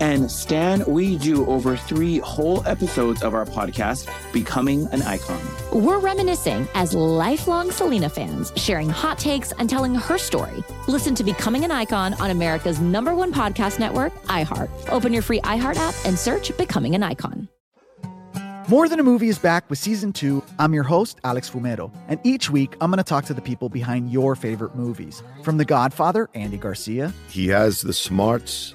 And Stan, we do over three whole episodes of our podcast, Becoming an Icon. We're reminiscing as lifelong Selena fans, sharing hot takes and telling her story. Listen to Becoming an Icon on America's number one podcast network, iHeart. Open your free iHeart app and search Becoming an Icon. More Than a Movie is back with season two. I'm your host, Alex Fumero, and each week I'm going to talk to the people behind your favorite movies. From The Godfather, Andy Garcia. He has the smarts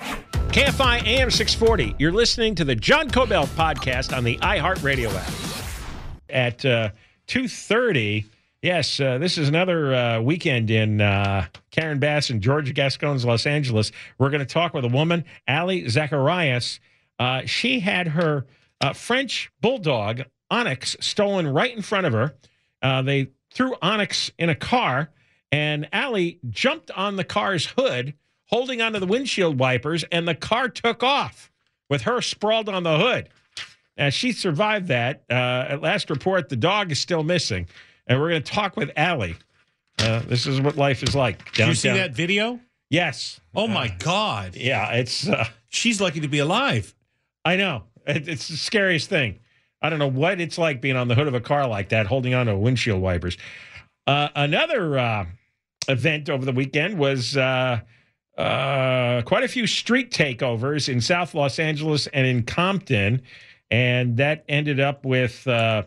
KFI AM 640. You're listening to the John Kobylt podcast on the iHeartRadio app. At uh, 2.30, yes, uh, this is another uh, weekend in uh, Karen Bass and George Gascon's Los Angeles. We're going to talk with a woman, Aly Zacharias. Uh, she had her uh, French bulldog, Onyx, stolen right in front of her. they threw Onyx in a car, and Aly jumped on the car's hood – holding onto the windshield wipers, and the car took off with her sprawled on the hood. And she survived that. Uh, at last report, the dog is still missing. And we're going to talk with Aly. Uh, this is what life is like. Downtown. Did you see that video? Yes. Oh my uh, God. Yeah, it's. Uh, She's lucky to be alive. I know. It, it's the scariest thing. I don't know what it's like being on the hood of a car like that, holding on to windshield wipers. Uh, another uh, event over the weekend was uh, quite a few street takeovers in South Los Angeles and in Compton. And that ended up with uh,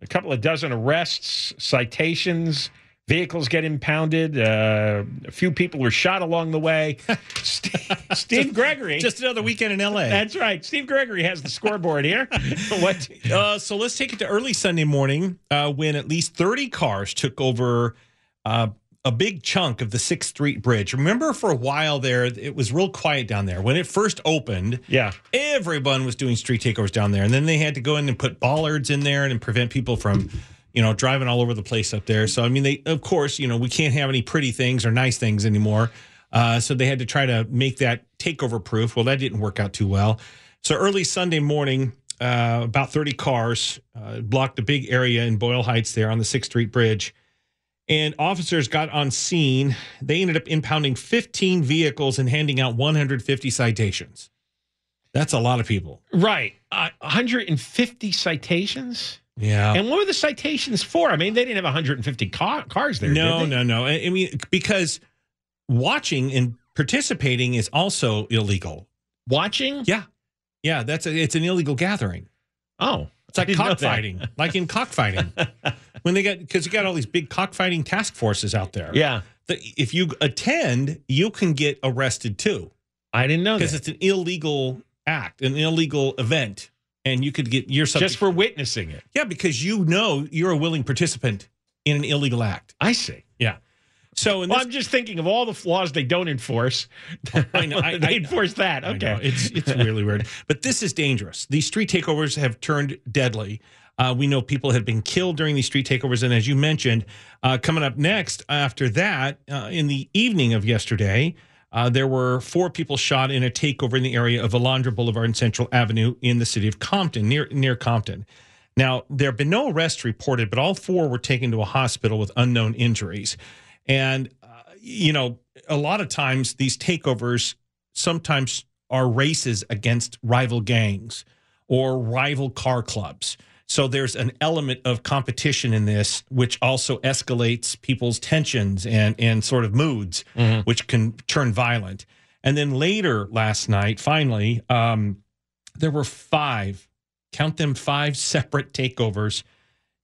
a couple of dozen arrests, citations, vehicles get impounded. Uh, a few people were shot along the way. Steve, Steve Gregory. Just another weekend in LA. That's right. Steve Gregory has the scoreboard here. what? Uh, so let's take it to early Sunday morning uh, when at least 30 cars took over uh, a big chunk of the Sixth Street Bridge. Remember, for a while there, it was real quiet down there when it first opened. Yeah, everyone was doing street takeovers down there, and then they had to go in and put bollards in there and prevent people from, you know, driving all over the place up there. So I mean, they of course, you know, we can't have any pretty things or nice things anymore. Uh, so they had to try to make that takeover proof. Well, that didn't work out too well. So early Sunday morning, uh, about 30 cars uh, blocked a big area in Boyle Heights there on the Sixth Street Bridge and officers got on scene. They ended up impounding 15 vehicles and handing out 150 citations. That's a lot of people. Right. Uh, 150 citations? Yeah. And what were the citations for? I mean, they didn't have 150 car- cars there. No, no, no. I mean, because watching and participating is also illegal. Watching? Yeah. Yeah, that's a, it's an illegal gathering. Oh. It's like cockfighting, like in cockfighting. when they get because you got all these big cockfighting task forces out there. Yeah, that if you attend, you can get arrested too. I didn't know because it's an illegal act, an illegal event, and you could get yourself just for witnessing it. Yeah, because you know you're a willing participant in an illegal act. I see. Yeah. So well, I'm just thinking of all the flaws they don't enforce. I know I, they enforce that. Okay, it's it's really weird. But this is dangerous. These street takeovers have turned deadly. Uh, we know people have been killed during these street takeovers. And as you mentioned, uh, coming up next after that, uh, in the evening of yesterday, uh, there were four people shot in a takeover in the area of Alondra Boulevard and Central Avenue in the city of Compton, near near Compton. Now, there have been no arrests reported, but all four were taken to a hospital with unknown injuries. And, uh, you know, a lot of times these takeovers sometimes are races against rival gangs or rival car clubs. So there's an element of competition in this, which also escalates people's tensions and and sort of moods, Mm-hmm. which can turn violent. And then later last night, finally, um, there were five, count them five separate takeovers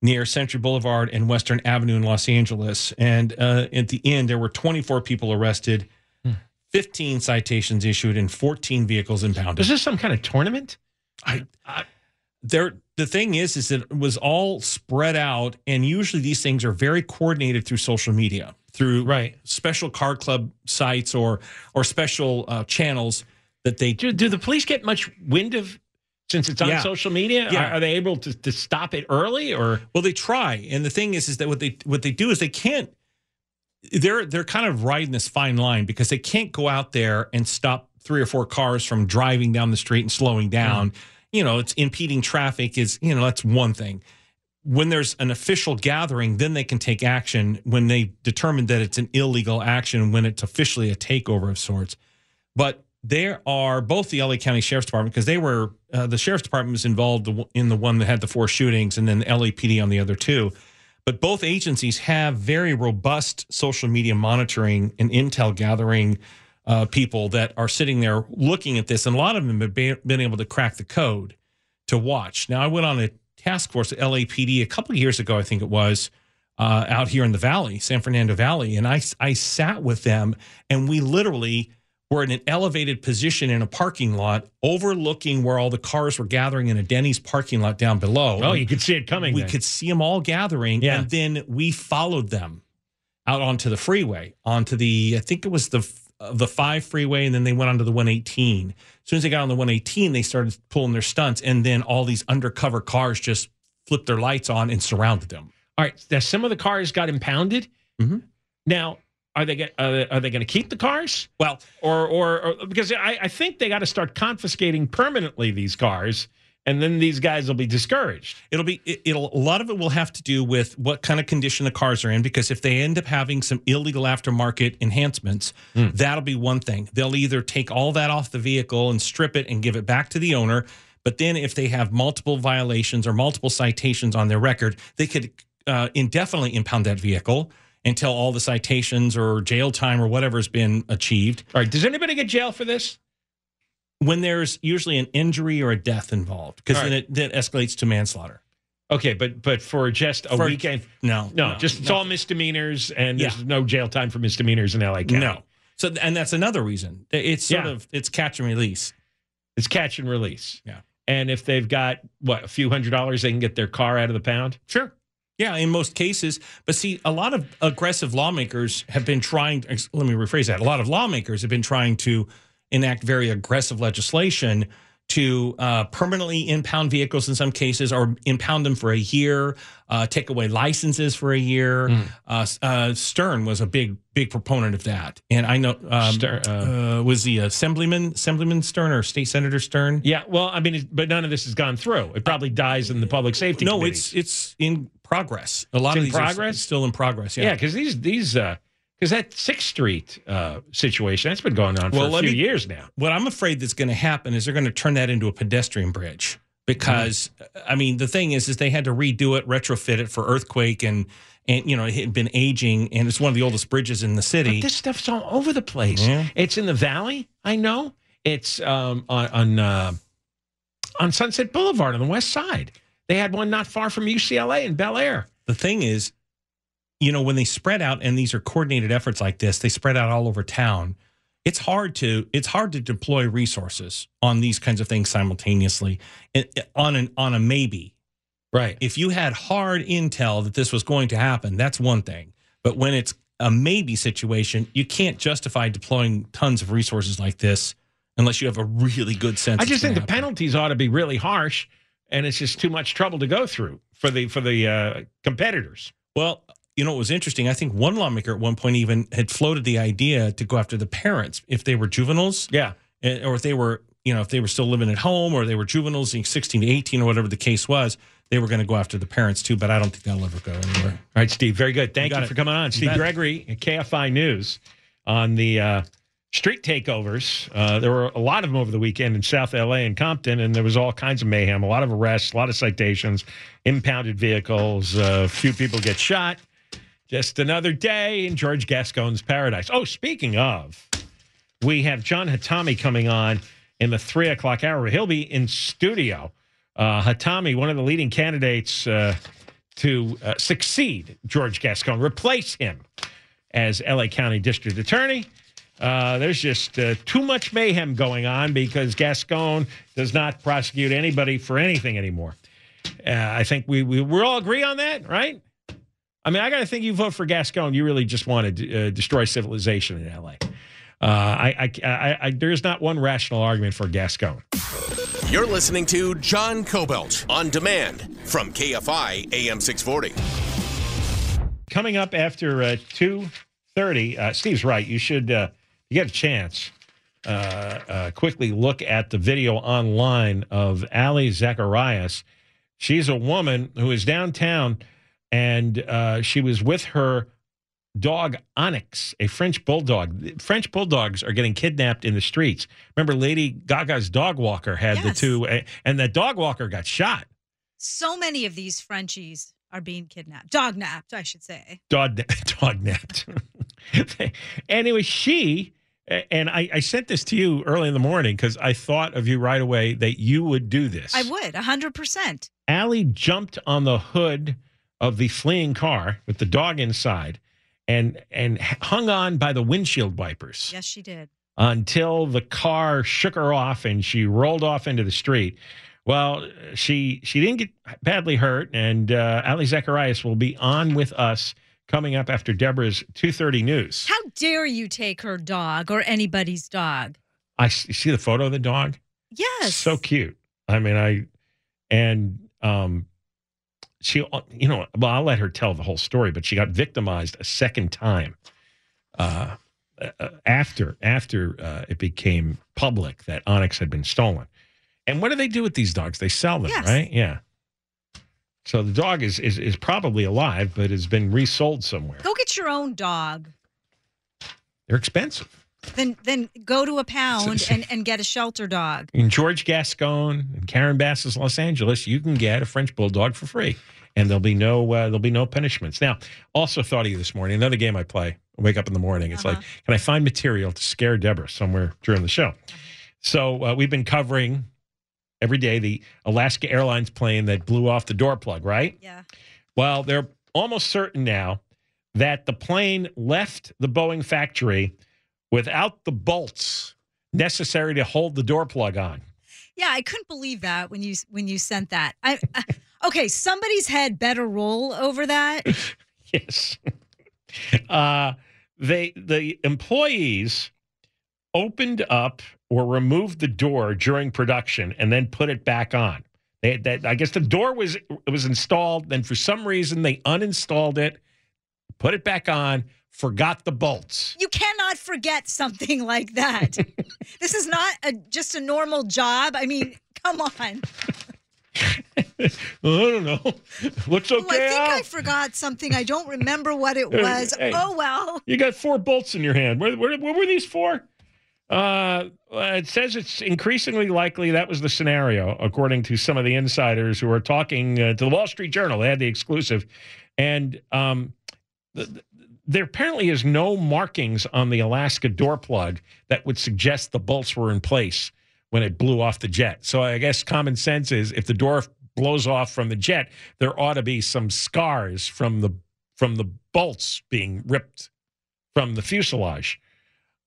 near Century Boulevard and Western Avenue in Los Angeles. And uh, at the end, there were 24 people arrested, Hmm. 15 citations issued, and 14 vehicles impounded. Is this some kind of tournament? I, I there the thing is is that it was all spread out and usually these things are very coordinated through social media through Right. special car club sites or or special uh, channels that they Do, do the police get much wind of since it's on Yeah. social media? Yeah. Are, are they able to, to stop it early or? Well, they try, and the thing is, is that what they what they do is they can't. They're they're kind of riding this fine line because they can't go out there and stop three or four cars from driving down the street and slowing down. You know, it's impeding traffic. Is you know that's one thing. When there's an official gathering, then they can take action when they determine that it's an illegal action when it's officially a takeover of sorts. But there are both the LA County Sheriff's Department because they were uh, the Sheriff's Department was involved in the one that had the four shootings, and then the LAPD on the other two. But both agencies have very robust social media monitoring and intel gathering uh, people that are sitting there looking at this, and a lot of them have been able to crack the code to watch. Now, I went on a task force at LAPD a couple of years ago, I think it was, uh, out here in the Valley, San Fernando Valley, and I I sat with them, and we literally were in an elevated position in a parking lot, overlooking where all the cars were gathering in a Denny's parking lot down below. Oh, you could see it coming. we then. could see them all gathering, Yeah. and then we followed them out onto the freeway, onto the I think it was the uh, the five freeway, and then they went onto the 118. As soon as they got on the 118, they started pulling their stunts, and then all these undercover cars just flipped their lights on and surrounded them. All right. Now, some of the cars got impounded. Mhm. Now, are they get, are they, they going to keep the cars? Well, or or, or because I, I think they got to start confiscating permanently these cars, and then these guys will be discouraged. It'll be it- it'll a lot of it will have to do with what kind of condition the cars are in because if they end up having some illegal aftermarket enhancements, that'll be one thing. They'll either take all that off the vehicle and strip it and give it back to the owner, but then if they have multiple violations or multiple citations on their record, they could uh, indefinitely impound that vehicle until all the citations or jail time or whatever has been achieved. All right. Does anybody get jail for this? When there's usually an injury or a death involved, because All then it that escalates to manslaughter. Okay, but but for just a For- weekend, No, no, just it's all misdemeanors, and Yeah. there's no jail time for misdemeanors in LA County. No. So and that's another reason. It's sort Yeah. of it's catch and release. it's catch and release. Yeah. And if they've got what a few hundred dollars, they can get their car out of the pound. Sure. Yeah, in most cases. But see, a lot of aggressive lawmakers have been trying let me rephrase that. A lot of lawmakers have been trying to enact very aggressive legislation to uh, permanently impound vehicles in some cases or impound them for a year, uh, take away licenses for a year. Mm. Uh, uh, Stern was a big, big proponent of that. And I know, um, Stern, uh, uh, was the Assemblyman, Assemblyman Stern or State Senator Stern? Yeah, well, I mean, but none of this has gone through. It probably dies in the public safety. No, committees. it's it's in progress. A lot of these progress? still in progress. yeah, because these these uh because that Sixth Street uh situation that's been going on for a few me- years now. What I'm afraid that's going to happen is they're going to turn that into a pedestrian bridge because I mean the thing is is they had to redo it, retrofit it for earthquake and and you know it had been aging and it's one of the oldest bridges in the city. But this stuff's all over the place. Yeah. It's in the valley. I know. It's um on on uh, on Sunset Boulevard on the west side. They had one not far from UCLA in Bel Air. the thing is, you know, when they spread out and these are coordinated efforts like this, they spread out all over town. It's hard to it's hard to deploy resources on these kinds of things simultaneously on an on a maybe. Right. If you had hard intel that this was going to happen, that's one thing. But when it's a maybe situation, you can't justify deploying tons of resources like this unless you have a really good sense. I just think the happen. penalties ought to be really harsh and it's just too much trouble to go through for the for the uh, competitors. Well, you know, it was interesting. I think one lawmaker at one point even had floated the idea to go after the parents if they were juveniles. Yeah. Or if they were, you know, if they were still living at home or they were juveniles, 16 to 18 or whatever the case was, they were going to go after the parents too. But I don't think that'll ever go anywhere. All right, Steve. Very good. Thank You you, for coming on. Steve. Gregory KFI News on the uh, street takeovers. Uh, there were a lot of them over the weekend in South LA and Compton, and there was all kinds of mayhem, a lot of arrests, a lot of citations, impounded vehicles, a few people get shot. Just another day in George Gascon's paradise. Oh, speaking of, we have John Hatami coming on in the three o'clock hour. He'll be in studio. Uh, Hatami, one of the leading candidates uh, to uh, succeed George Gascon, replace him as LA County District Attorney. Uh, there's just uh, too much mayhem going on because Gascon does not prosecute anybody for anything anymore. Uh, I think we, we we all agree on that, right? I mean, I got to think you vote for Gascon. You really just want to uh, destroy civilization in LA. Uh, I, I, I, I, there's not one rational argument for Gascon. You're listening to John Kobylt on demand from KFI AM 640. Coming up after uh, two thirty, uh, Steve's right. You should, uh, you get a chance, uh, uh, quickly look at the video online of Aly Zacharias. She's a woman who is downtown, and uh, she was with her dog Onyx, a French bulldog. French bulldogs are getting kidnapped in the streets. Remember, Lady Gaga's dog walker had the two, uh, and that dog walker got shot. So many of these Frenchies are being kidnapped, dog napped, I should say. dog dog napped. anyway, she and I, I sent this to you early in the morning because I thought of you right away that you would do this. I would, 100%. Aly jumped on the hood of the fleeing car with the dog inside and and hung on by the windshield wipers Yes, she did. until the car shook her off and she rolled off into the street. Well, she she didn't get badly hurt, and uh, Aly Zacharias will be on with us coming up after Debra's two thirty news. How dare you take her dog or anybody's dog? I you see the photo of the dog. Yes. so cute. I mean, I and um, she you know well I'll let her tell the whole story, but she got victimized a second time. Uh, uh, after after uh, it became public that Onyx had been stolen. And what do they do with these dogs? They sell them, Yes. right? Yeah. So the dog is, is is probably alive, but has been resold somewhere. Go get your own dog. They're expensive. Then then go to a pound and, and get a shelter dog. In George Gascon and Karen Bass's Los Angeles, you can get a French bulldog for free, and there'll be no uh, there'll be no punishments. Now, also thought of you this morning. Another game I play. I wake up in the morning. It's like, can I find material to scare Debra somewhere during the show? So uh, we've been covering every day the Alaska Airlines plane that blew off the door plug, right? Yeah. Well, they're almost certain now that the plane left the Boeing factory without the bolts necessary to hold the door plug on. Yeah, I couldn't believe that when you when you sent that. I, I okay, somebody's head better roll over that. Yes. uh, they the employees opened up or removed the door during production and then put it back on. They that I guess the door was it was installed, then for some reason they uninstalled it, put it back on, forgot the bolts. You cannot forget something like that. this is not a, just a normal job. I mean, come on. I don't know. What's okay? Oh, I think Al? I forgot something. I don't remember what it was. hey. Oh well. You got four bolts in your hand. Where, where, what were these for? Uh, it says it's increasingly likely that was the scenario, according to some of the insiders who are talking uh, to the Wall Street Journal. They had the exclusive, and um, th- there apparently is no markings on the Alaska door plug that would suggest the bolts were in place when it blew off the jet. So I guess common sense is if the door blows off from the jet, there ought to be some scars from the from the bolts being ripped from the fuselage.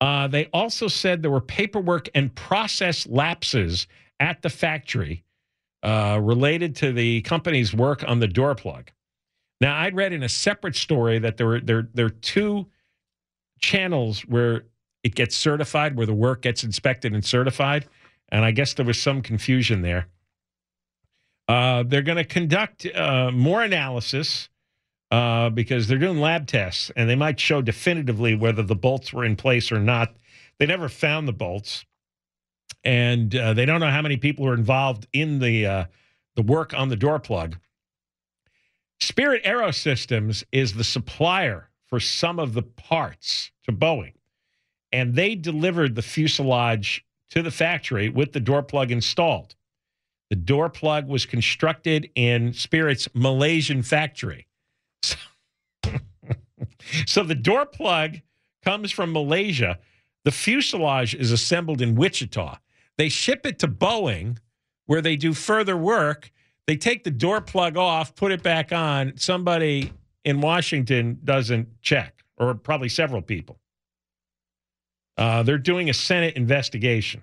Uh, they also said there were paperwork and process lapses at the factory uh, related to the company's work on the door plug. Now, I'd read in a separate story that there were there there are two channels where it gets certified, where the work gets inspected and certified, and I guess there was some confusion there. Uh, they're going to conduct uh, more analysis uh, because they're doing lab tests and they might show definitively whether the bolts were in place or not. They never found the bolts, and uh, they don't know how many people were involved in the uh, the work on the door plug. Spirit Aerosystems is the supplier for some of the parts to Boeing, and they delivered the fuselage to the factory with the door plug installed. The door plug was constructed in Spirit's Malaysian factory. So, so the door plug comes from Malaysia. The fuselage is assembled in Wichita. They ship it to Boeing, where they do further work. They take the door plug off, put it back on. Somebody in Washington doesn't check, or probably several people. Uh, they're doing a Senate investigation.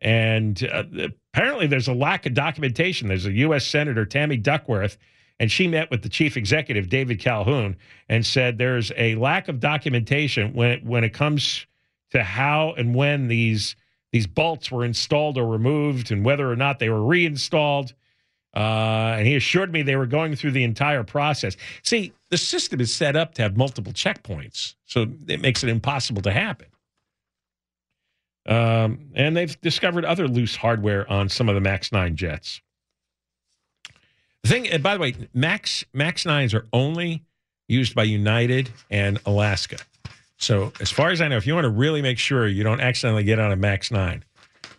And uh, apparently, there's a lack of documentation. There's a U.S. Senator, Tammy Duckworth, and she met with the chief executive, David Calhoun, and said there's a lack of documentation when it, when it comes to how and when these these bolts were installed or removed, and whether or not they were reinstalled. Uh, and he assured me they were going through the entire process. See, the system is set up to have multiple checkpoints, so it makes it impossible to happen. Um, and they've discovered other loose hardware on some of the Max 9 jets. The thing, and by the way, Max Max 9s are only used by United and Alaska. So, as far as I know, if you want to really make sure you don't accidentally get on a Max 9,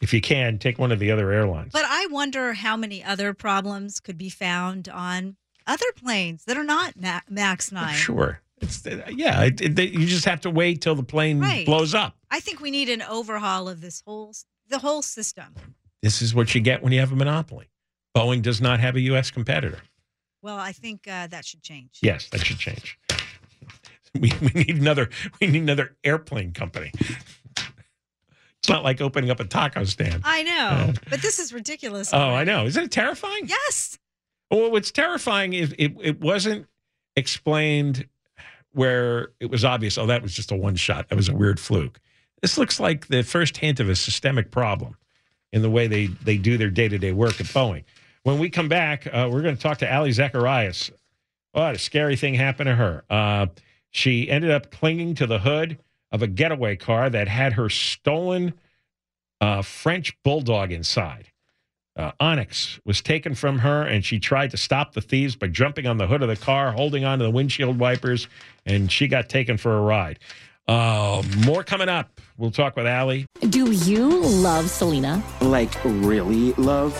if you can, take one of the other airlines. But I wonder how many other problems could be found on other planes that are not Ma- Max 9. Sure. It's, uh, yeah, it, it, you just have to wait till the plane Right. blows up. I think we need an overhaul of this whole the whole system. This is what you get when you have a monopoly. Boeing does not have a U.S. competitor. Well, I think uh, that should change. Yes, that should change. We, we need another we need another airplane company. It's not like opening up a taco stand. I know, but this is ridiculous. Oh, I know. Isn't it terrifying? Yes. Well, what's terrifying is it, it wasn't explained where it was obvious, oh, that was just a one shot. That was a weird fluke. This looks like the first hint of a systemic problem in the way they, they do their day to day work at Boeing. When we come back, uh, we're going to talk to Aly Zacharias. What a scary thing happened to her. Uh, she ended up clinging to the hood of a getaway car that had her stolen uh, French bulldog inside. Uh, Onyx was taken from her, and she tried to stop the thieves by jumping on the hood of the car, holding onto the windshield wipers, and she got taken for a ride. Uh, more coming up. We'll talk with Aly. Do you love Selena? Like, really love?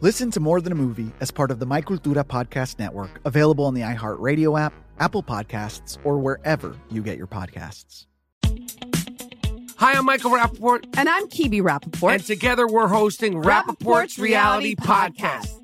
Listen to More Than a Movie as part of the My Cultura Podcast Network, available on the iHeartRadio app, Apple Podcasts, or wherever you get your podcasts. Hi, I'm Michael Rapaport. And I'm Kibi Rapaport. And together we're hosting Rapaport's Reality Podcast.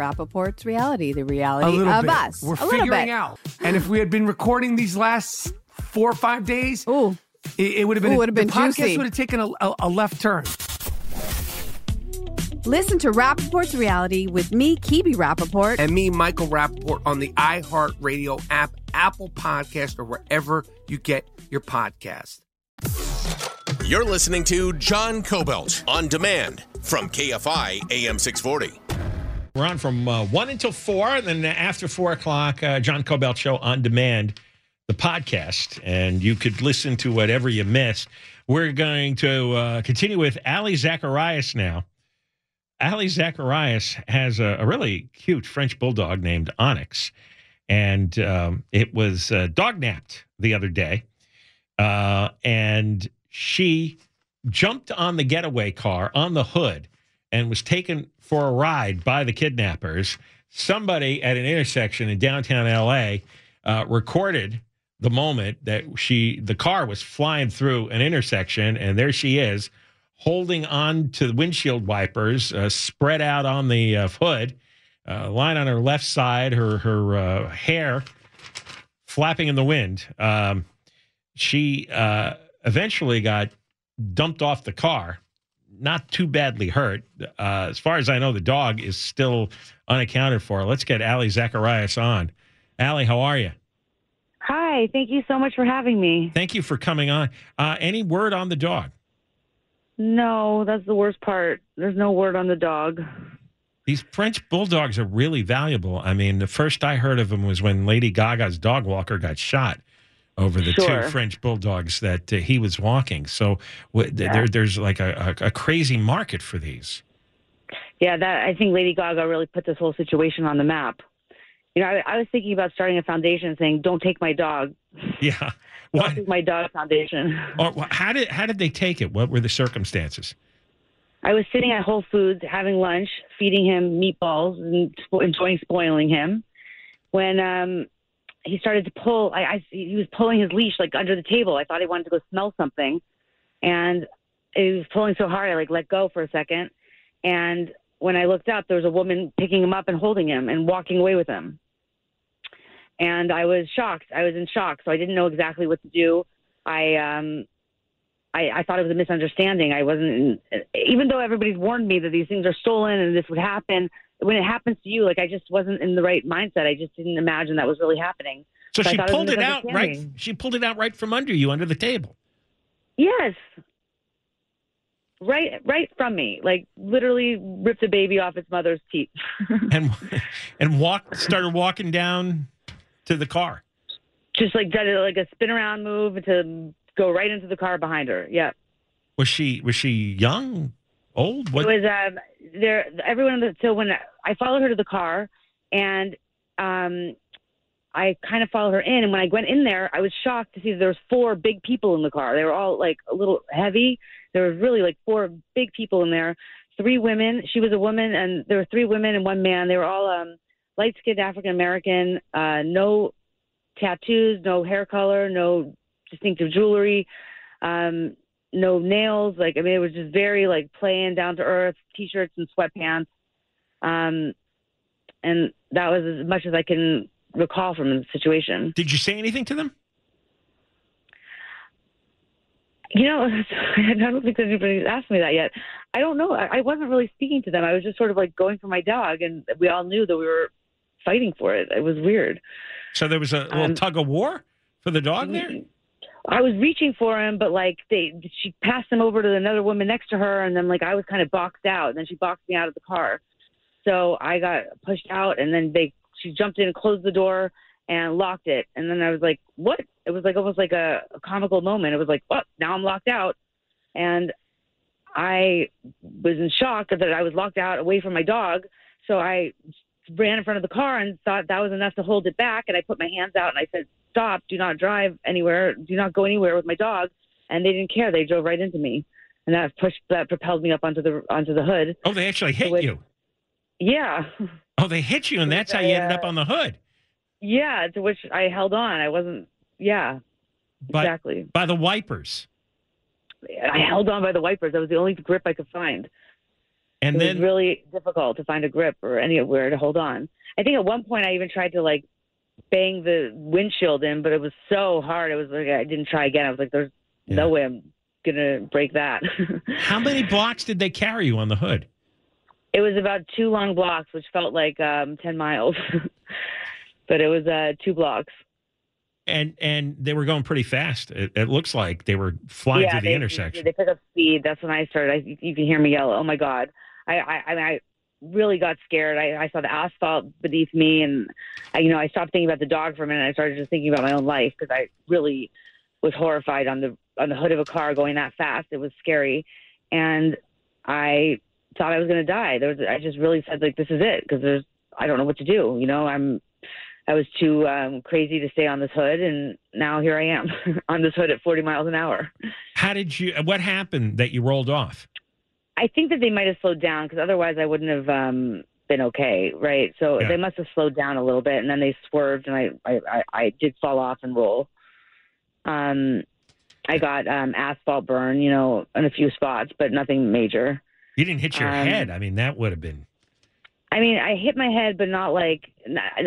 Rapaport's reality, the reality a little of bit. us. We're a little figuring bit. out. And if we had been recording these last four or five days, Ooh. it, it would have been, Ooh, would've been the podcast would have taken a, a, a left turn. Listen to Rapaport's reality with me, Kibi Rapaport. And me, Michael Rapaport, on the iHeartRadio app, Apple Podcast, or wherever you get your podcast. You're listening to John Kobylt on demand from KFI AM 640. We're on from uh, 1 until 4, and then after 4 o'clock, uh, John Kobylt Show on demand, the podcast, and you could listen to whatever you missed. We're going to uh, continue with Aly Zacharias now. Aly Zacharias has a, a really cute French bulldog named Onyx, and um, it was uh, dog napped the other day, uh, and she jumped on the getaway car on the hood and was taken for a ride by the kidnappers. Somebody at an intersection in downtown LA uh, recorded the moment that she the car was flying through an intersection, and there she is holding on to the windshield wipers, uh, spread out on the uh, hood, uh, lying on her left side, her her uh, hair flapping in the wind. Um, she uh, eventually got dumped off the car, not too badly hurt. Uh, as far as I know, the dog is still unaccounted for. Let's get Aly Zacharias on. Aly, how are you? Hi, thank you so much for having me. Thank you for coming on. Uh, any word on the dog? No, that's the worst part. There's no word on the dog. These French bulldogs are really valuable. I mean, the first I heard of them was when Lady Gaga's dog walker got shot over the Sure. two French bulldogs that uh, he was walking. So w- Yeah. there, there's like a, a, a crazy market for these. Yeah, that I think Lady Gaga really put this whole situation on the map. You know, I, I was thinking about starting a foundation saying, "Don't take my dog." Yeah. Don't take my dog foundation. Or how did how did they take it? What were the circumstances? I was sitting at Whole Foods having lunch, feeding him meatballs and spo- enjoying spoiling him, when um, he started to pull. I, I he was pulling his leash like under the table. I thought he wanted to go smell something, and he was pulling so hard I like let go for a second, and when I looked up, there was a woman picking him up and holding him and walking away with him. And I was shocked. I was in shock, so I didn't know exactly what to do. I um, I, I thought it was a misunderstanding. I wasn't, even though everybody's warned me that these things are stolen and this would happen. When it happens to you, like I just wasn't in the right mindset. I just didn't imagine that was really happening. So I she thought was a pulled it out right. She pulled it out right from under you, under the table. Yes, right, right from me. Like literally ripped a baby off its mother's teeth. and and walked started walking down to the car. just like did like a spin around move to go right into the car behind her. Yeah. Was she was she young, old? What? It was um there everyone in the so when I followed her to the car and um I kind of followed her in and when I went in there I was shocked to see that there was four big people in the car. They were all like a little heavy. There was really like four big people in there. Three women. She was a woman and there were three women and one man. They were all um light skinned African American, uh no tattoos, no hair color, no distinctive jewelry, um, no nails. Like I mean, it was just very like plain, down to earth, t-shirts and sweatpants. Um, and that was as much as I can recall from the situation. Did you say anything to them? You know, I don't think anybody's asked me that yet. I don't know. I, wasn't really speaking to them. I was just sort of like going for my dog, and we all knew that we were fighting for it. It was weird. So there was a little Um, tug of war for the dog there. I was reaching for him, but like they, she passed him over to another woman next to her, and then like I was kind of boxed out, and then she boxed me out of the car. So I got pushed out, and then they, she jumped in and closed the door and locked it, and then I was like, what? It was like almost like a, a comical moment. It was like, what? Now I'm locked out, and I was in shock that I was locked out away from my dog. So I ran in front of the car and thought that was enough to hold it back. And I put my hands out and I said, "Stop! Do not drive anywhere. Do not go anywhere with my dog." And they didn't care. They drove right into me, and that pushed that propelled me up onto the onto the hood. Oh, they actually hit With- you. Yeah, Oh, they hit you, and that's how you ended up on the hood. yeah. To which I held on. I wasn't. Yeah, By, exactly. By the wipers. I held on by the wipers. That was the only grip I could find. And it then was really difficult to find a grip or anywhere to hold on. I think at one point I even tried to like bang the windshield in, but it was so hard. It was like I didn't try again. I was like, "There's no way I'm gonna break that." how many blocks did they carry you on the hood? it was about two long blocks, which felt like um, ten miles, but it was uh, two blocks. And and they were going pretty fast. It, it looks like they were flying yeah, through the they, intersection. They pick up speed. That's when I started. I, you can hear me yell, "Oh my god!" I I, I, mean, I really got scared. I, I saw the asphalt beneath me, and I, you know, I stopped thinking about the dog for a minute. And I started just thinking about my own life because I really was horrified on the on the hood of a car going that fast. It was scary, and I thought I was going to die. There was, I just really said like, "This is it," because there's I don't know what to do. You know, I'm I was too um, crazy to stay on this hood, and now here I am on this hood at 40 miles an hour. How did you? What happened that you rolled off? I think that they might have slowed down because otherwise I wouldn't have um, been okay, right? So Yeah. they must have slowed down a little bit, and then they swerved, and I I, I, I did fall off and roll. Um, I got um, asphalt burn, you know, in a few spots, but nothing major. You didn't hit your Um, head. I mean, that would have been. I mean, I hit my head, but not like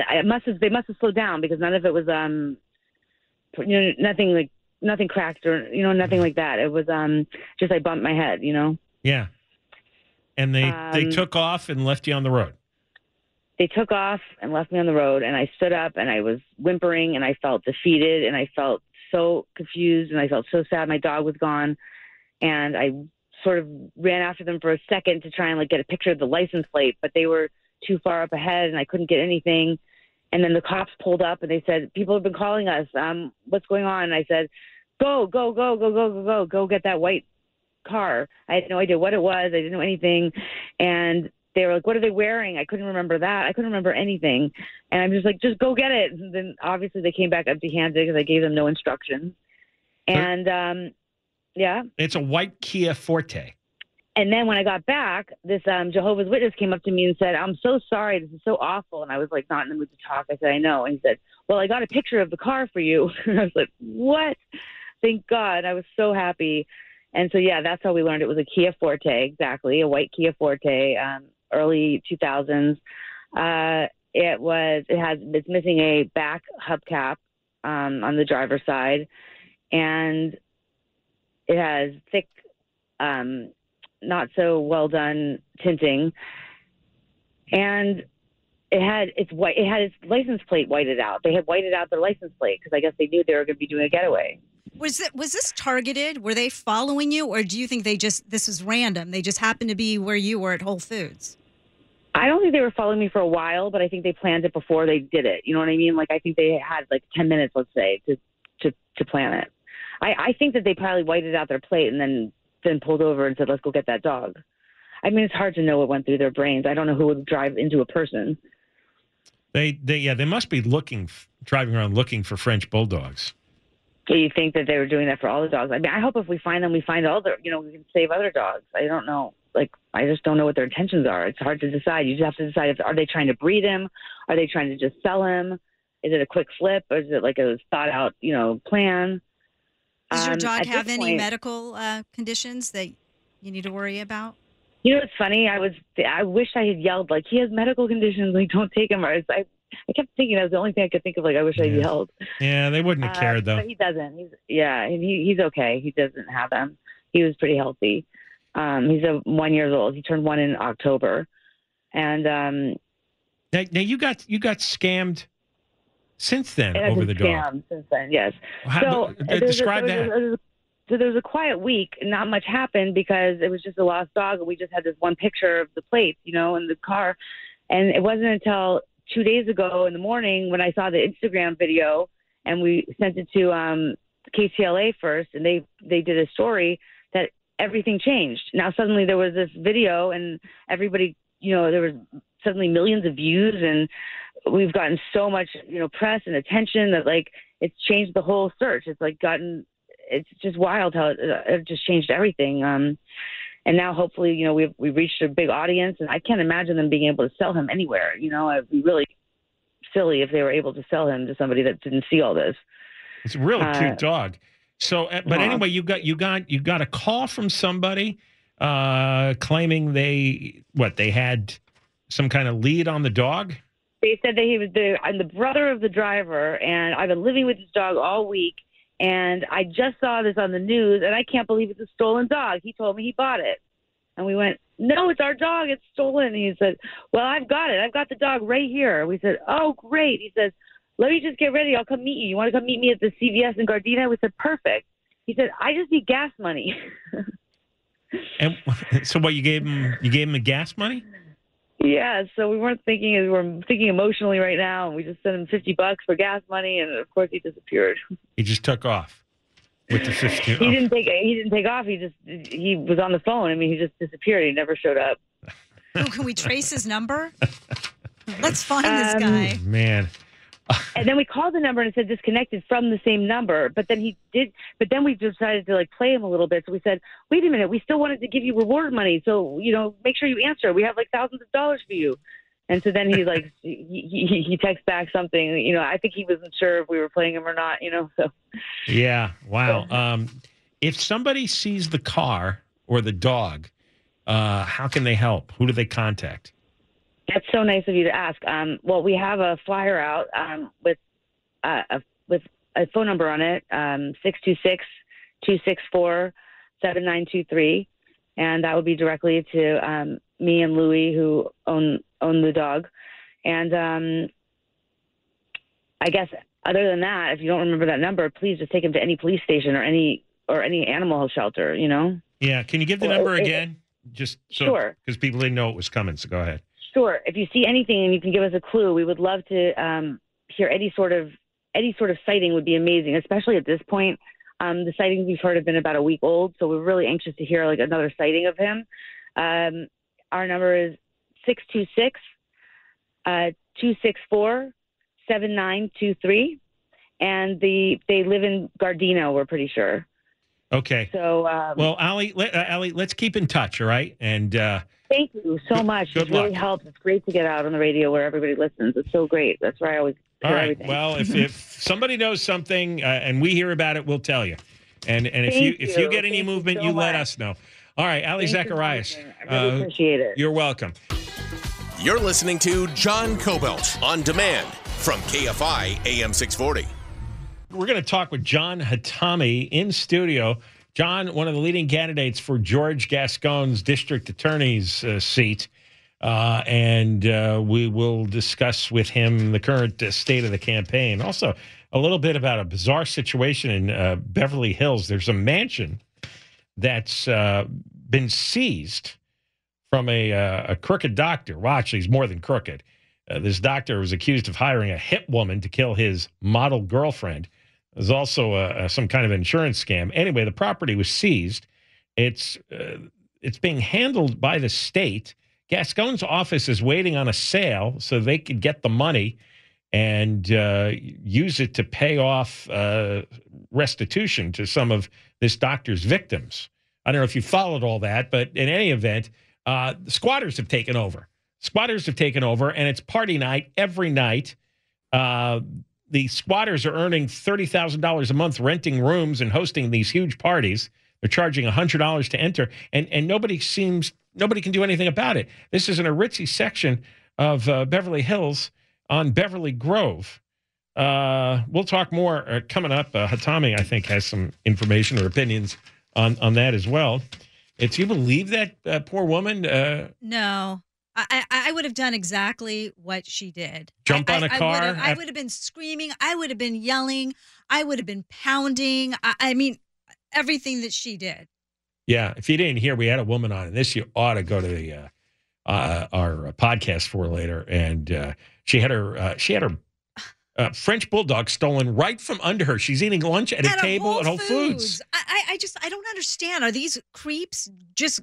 I must have. They must have slowed down because none of it was um, you know, nothing like nothing cracked or you know nothing like that. It was um, just I bumped my head, you know. Yeah. And they they Um, took off and left you on the road. They took off and left me on the road, and I stood up and I was whimpering and I felt defeated and I felt so confused and I felt so sad. My dog was gone, and I sort of ran after them for a second to try and like get a picture of the license plate, but they were too far up ahead and I couldn't get anything. And then the cops pulled up and they said, "People have been calling us. Um, what's going on?" And I said, "Go, go, go, go, go, go, go, go get that white car." I had no idea what it was. I didn't know anything, and they were like, "What are they wearing?" I couldn't remember that. I couldn't remember anything, and I'm just like, "Just go get it." And then obviously they came back empty-handed because I gave them no instructions. And um, yeah, It's a white Kia Forte. and then when I got back, this um, Jehovah's Witness came up to me and said, "I'm so sorry. This is so awful." And I was like, not in the mood to talk. I said, "I know." And he said, "Well, I got a picture of the car for you." and I was like, "What?" Thank God. I was so happy. And so yeah, that's how we learned it was a Kia Forte, exactly a white Kia Forte, um, early 2000s. Uh, it was. It has. It's missing a back hubcap um, on the driver's side, and it has thick um, not so well done tinting, and it had its white. It had its license plate whited out. They had whited out their license plate because I guess they knew they were going to be doing a getaway. Was it was this targeted? Were they following you, or do you think they just this is random? They just happened to be where you were at Whole Foods. I don't think they were following me for a while, but I think they planned it before they did it. You know what I mean? Like I think they had like ten minutes, let's say, to to to plan it. I, I think that they probably whited out their plate and then then pulled over and said, "Let's go get that dog." I mean, it's hard to know what went through their brains. I don't know who would drive into a person. They they yeah they must be looking driving around looking for French bulldogs. Do you think that they were doing that for all the dogs? I mean, I hope if we find them, we find all the, you know, we can save other dogs. I don't know. Like, I just don't know what their intentions are. It's hard to decide. You just have to decide if are they trying to breed him? Are they trying to just sell him? Is it a quick flip, or is it like a thought out, you know, plan? Does your Um, dog at have any point- medical uh, conditions that you need to worry about? You know, it's funny. I was, I wish I had yelled like he has medical conditions. Like, don't take him. Or I, I, kept thinking that was the only thing I could think of. Like, I wish I yelled. Yeah, they wouldn't have Uh, cared though. He doesn't. He's yeah, and he he's okay. He doesn't have them. He was pretty healthy. Um, he's a one years old. He turned one in October, and um, Now, now you got you got scammed since then over the dog. scammed Since then, yes. How- so there was a- describe a- that. a- so there was a quiet week. and Not much happened because it was just a lost dog, and we just had this one picture of the plates, you know, in the car. And it wasn't until two days ago in the morning when I saw the Instagram video, and we sent it to um, KCLA first, and they they did a story that everything changed. Now suddenly there was this video, and everybody, you know, there was suddenly millions of views, and we've gotten so much, you know, press and attention that like it's changed the whole search. It's like gotten, it's just wild how it, it just changed everything. Um, and now hopefully, you know, we've we've reached a big audience, and I can't imagine them being able to sell him anywhere. You know, it'd be really silly if they were able to sell him to somebody that didn't see all this. It's a really Uh, cute dog. So, uh, but anyway, you got you got you got a call from somebody uh, claiming they what they had some kind of lead on the dog. They said that he was the I'm the brother of the driver, and I've been living with this dog all week. And I just saw this on the news, and I can't believe it's a stolen dog. He told me he bought it, and we went, "No, it's our dog. It's stolen." And he said, "Well, I've got it. I've got the dog right here." We said, "Oh, great." He says, "Let me just get ready. I'll come meet you. You want to come meet me at the CVS in Gardena?" We said, "Perfect." He said, "I just need gas money." And so, what you gave him? You gave him the gas money? Yeah, so we weren't thinking we were thinking emotionally right now, and we just sent him fifty bucks for gas money, and of course he disappeared. He just took off with the fifteen. He didn't take he didn't take off. He just he was on the phone. I mean, he just disappeared. He never showed up. Ooh, can we trace his number? Let's find this Um, guy. Man, and then we called the number and it said disconnected from the same number. But then he did. But then we decided to like play him a little bit. So we said, wait a minute, we still wanted to give you reward money. So you know, make sure you answer. We have like thousands of dollars for you. And so then he's like he, he he texts back something. You know, I think he wasn't sure if we were playing him or not. You know, so. yeah, wow. Um, if somebody sees the car or the dog, uh, how can they help? Who do they contact? That's so nice of you to ask. Um, well, we have a flyer out um, with uh, a, with a phone number on it, um, 626-264-7923. And that would be directly to um, me and Louie, who own own the dog. And um, I guess other than that, if you don't remember that number, please just take him to any police station or any or any animal shelter. You know. Yeah, can you give the number again? Just so, Sure. because people didn't know it was coming. So go ahead. Sure. If you see anything and you can give us a clue, we would love to um, hear any sort of any sort of sighting would be amazing, especially at this point. Um, the sightings we've heard have been about a week old, so we're really anxious to hear like another sighting of him. Um, our number is six two six uh, two six four seven nine two three, and the they live in Gardena. We're pretty sure. Okay. So um, Well, Aly, let, uh, Aly, let's keep in touch. All right, and uh, Thank you so much. good it really luck. helps. It's great to get out on the radio where everybody listens. It's so great. That's where I always hear all right. everything. Well, if, if somebody knows something uh, and we hear about it, we'll tell you. And and if Thank you if you you. get any Thank you movement, so you let us know. All right, Aly Thank Zacharias. I really appreciate it. You're welcome. You're listening to John Kobylt on demand from KFI AM 640. We're going to talk with John Hatami in studio. John, one of the leading candidates for George Gascon's district attorney's uh, seat. Uh, and uh, we will discuss with him the current uh, state of the campaign. Also, a little bit about a bizarre situation in uh, Beverly Hills. There's a mansion that's uh, been seized from a, a crooked doctor. Well, actually, he's more than crooked. This doctor was accused of hiring a hit woman to kill his model girlfriend. There's also a, a- some kind of insurance scam. Anyway, the property was seized. It's uh, it's being handled by the state. Gascon's office is waiting on a sale so they could get the money and uh, use it to pay off uh, restitution to some of this doctor's victims. I don't know if you followed all that, but in any event, uh, squatters have taken over. Squatters have taken over, and it's party night every night. The squatters are earning thirty thousand dollars a month renting rooms and hosting these huge parties. They're charging hundred dollars to enter, and and nobody seems nobody can do anything about it. This is in a ritzy section of uh, Beverly Hills on Beverly Grove. Uh, we'll talk more uh, coming up. Uh, Hatami, I think, has some information or opinions on on that as well. It's you believe that uh, poor woman uh, No. I, I, I would have done exactly what she did. Jump I- on a I- I car would have- I would have been screaming. I would have been yelling. I would have been pounding. I, I mean, everything that she did. Yeah, if you didn't hear, we had a woman on, and this you ought to go to the uh, uh, our podcast for later. And uh, she had her uh, she had her uh, French bulldog stolen right from under her. She's eating lunch at a At table Whole at Whole Foods. I, I, I just, I don't understand. Are these creeps just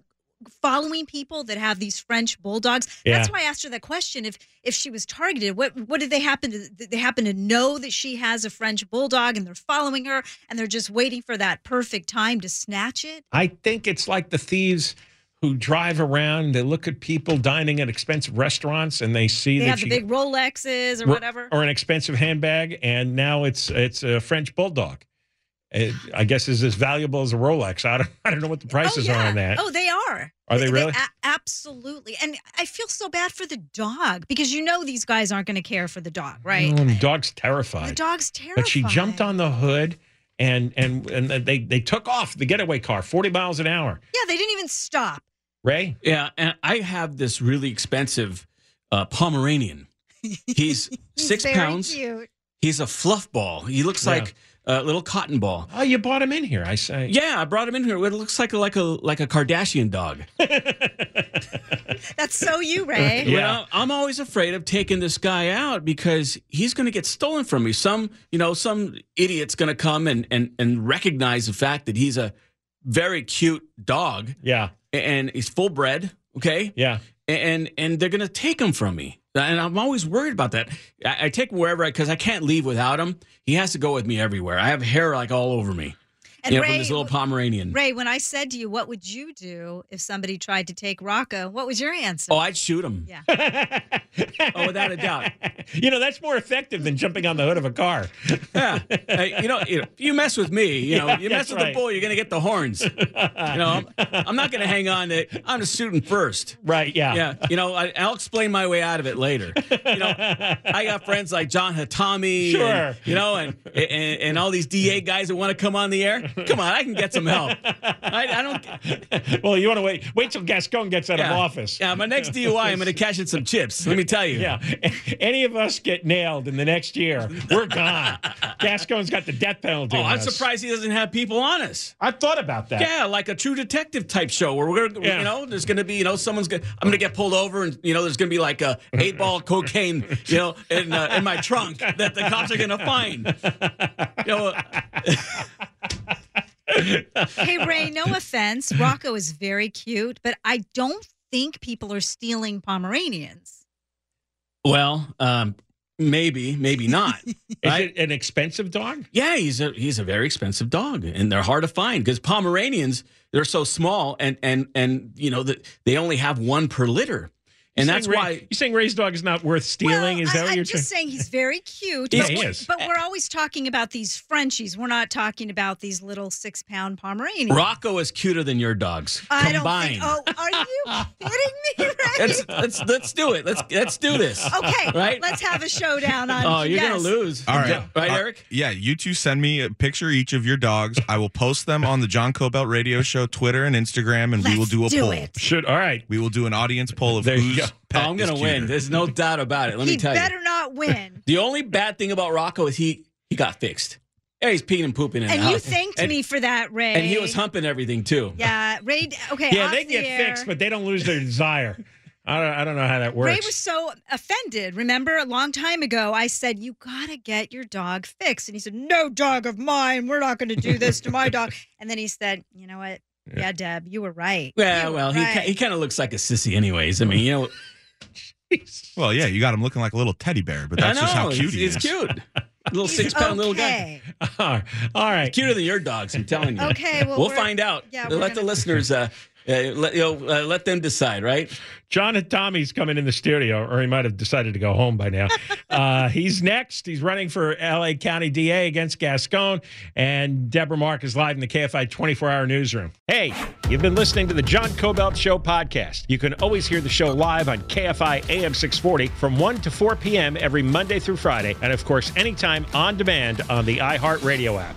following people that have these French bulldogs? Yeah. That's why I asked her that question. If if she was targeted, what what did they happen to? Did they happen to know that she has a French bulldog and they're following her and they're just waiting for that perfect time to snatch it? I think it's like the thieves who drive around. They look at people dining at expensive restaurants, and they see They that have the she big Rolexes or whatever. or an expensive handbag, and now it's it's a French bulldog. It, I guess is as valuable as a Rolex. I don't, I don't know what the prices are on that. Oh, they are. Are they really? a- absolutely. And I feel so bad for the dog because you know these guys aren't going to care for the dog, right? Oh, and the dog's terrified. The dog's terrified. But she jumped on the hood and and and they they took off the getaway car 40 miles an hour. Yeah, they didn't even stop. Ray? Yeah, and I have this really expensive uh, Pomeranian. He's, six very pounds. cute. He's a fluff ball. He looks Yeah. like a little cotton ball. Oh, you brought him in here. I say. Yeah, I brought him in here. It looks like a like a like a Kardashian dog. That's so you, Ray. Well, I'm always afraid of taking this guy out because he's going to get stolen from me. Some, you know, some idiot's going to come and and and recognize the fact that he's a very cute dog. Yeah. And he's full bred, okay? Yeah. And and they're going to take him from me. And I'm always worried about that. I, I take him wherever I because I can't leave without him. He has to go with me everywhere. I have hair like all over me. And you know, Ray- from this little Pomeranian. Ray, when I said to you, what would you do if somebody tried to take Rocco? What was your answer? Oh, I'd shoot him. Yeah. oh, without a doubt. You know, that's more effective than jumping on the hood of a car. Yeah. Hey, you know, if you mess with me, you know, Yeah, you mess with right. the bull, you're going to get the horns. you know, I'm, I'm not going to hang on to I'm just shooting first. Right, yeah. Yeah. You know, I, I'll explain my way out of it later. You know, I got friends like John Hatami. Sure. And, you know, and, and and all these DA guys that want to come on the air. Come on, I can get some help. I, I don't. well, you want to wait wait till Gascon gets out Yeah. of office. Yeah, my next DUI, I'm going to cash in some chips. Let me tell you. Yeah. Any of us get nailed in the next year, we're gone. Gascon's got the death penalty. Oh, I'm us. surprised he doesn't have people on us. I thought about that. Yeah, like a true detective type show where we're Yeah. you know, there's gonna be, you know, someone's gonna, I'm gonna get pulled over, and you know, there's gonna be like a eight ball cocaine, you know, in uh, in my trunk that the cops are gonna find. You know, hey, Ray, no offense. Rocco is very cute, but I don't think people are stealing Pomeranians. well, um, maybe, maybe not. Is right? it an expensive dog? Yeah, he's a he's a very expensive dog, and they're hard to find because Pomeranians they're so small, and and and you know that they only have one per litter, and You're that's saying Ray- why. you're saying Ray's dog is not worth stealing. is that I, what you're I'm just saying he's very cute. Yeah, but, he we're- is. but we're always talking about these Frenchies. We're not talking about these little six pound Pomeranians. Rocco is cuter than your dogs I combined. don't think. Oh, are you kidding me, Ray? Let's let's let's do it. Let's let's do this. Okay, Right? let's have a showdown on. Oh, you're yes. gonna lose. All right. right, Uh, Eric? yeah, you two send me a picture each of your dogs. I will post them on the John Kobylt Radio Show Twitter and Instagram, and we will do a do poll. it. Should all right. We will do an audience poll of There you whose go. pet Oh, I'm gonna win. There's no doubt about it. Let he me tell better you. Better not win. The only bad thing about Rocco is he he got fixed. Yeah, he's peeing and pooping in And the you thanked and, me for that, Ray. And he was humping everything too. Yeah, Ray. Okay, Yeah, off they the get air. fixed, but they don't lose their desire. I don't, I don't know how that works. Ray was so offended. Remember, a long time ago, I said, You got to get your dog fixed. And he said, No dog of mine. We're not going to do this to my dog. And then he said, You know what? Yeah, Deb, you were right. Yeah, You were well, he right. ki- he kind of looks like a sissy, anyways. I mean, you know, Well, yeah, you got him looking like a little teddy bear, but that's know just how cute he's, he he's is. cute. Little six pound little guy. okay. all right. Cuter than your dogs, I'm telling you. Okay, well, we'll we're- find out. yeah, we're let the gonna- listeners uh, uh, let you know, uh, let them decide, right? John Hatami's coming in the studio, or he might have decided to go home by now. uh, he's next. He's running for LA County DA against Gascon. And Deborah Mark is live in the KFI 24 hour newsroom. Hey, you've been listening to the John Kobylt Show podcast. You can always hear the show live on KFI AM 640 from 1 to 4 p.m. every Monday through Friday. And of course, anytime on demand on the iHeartRadio app.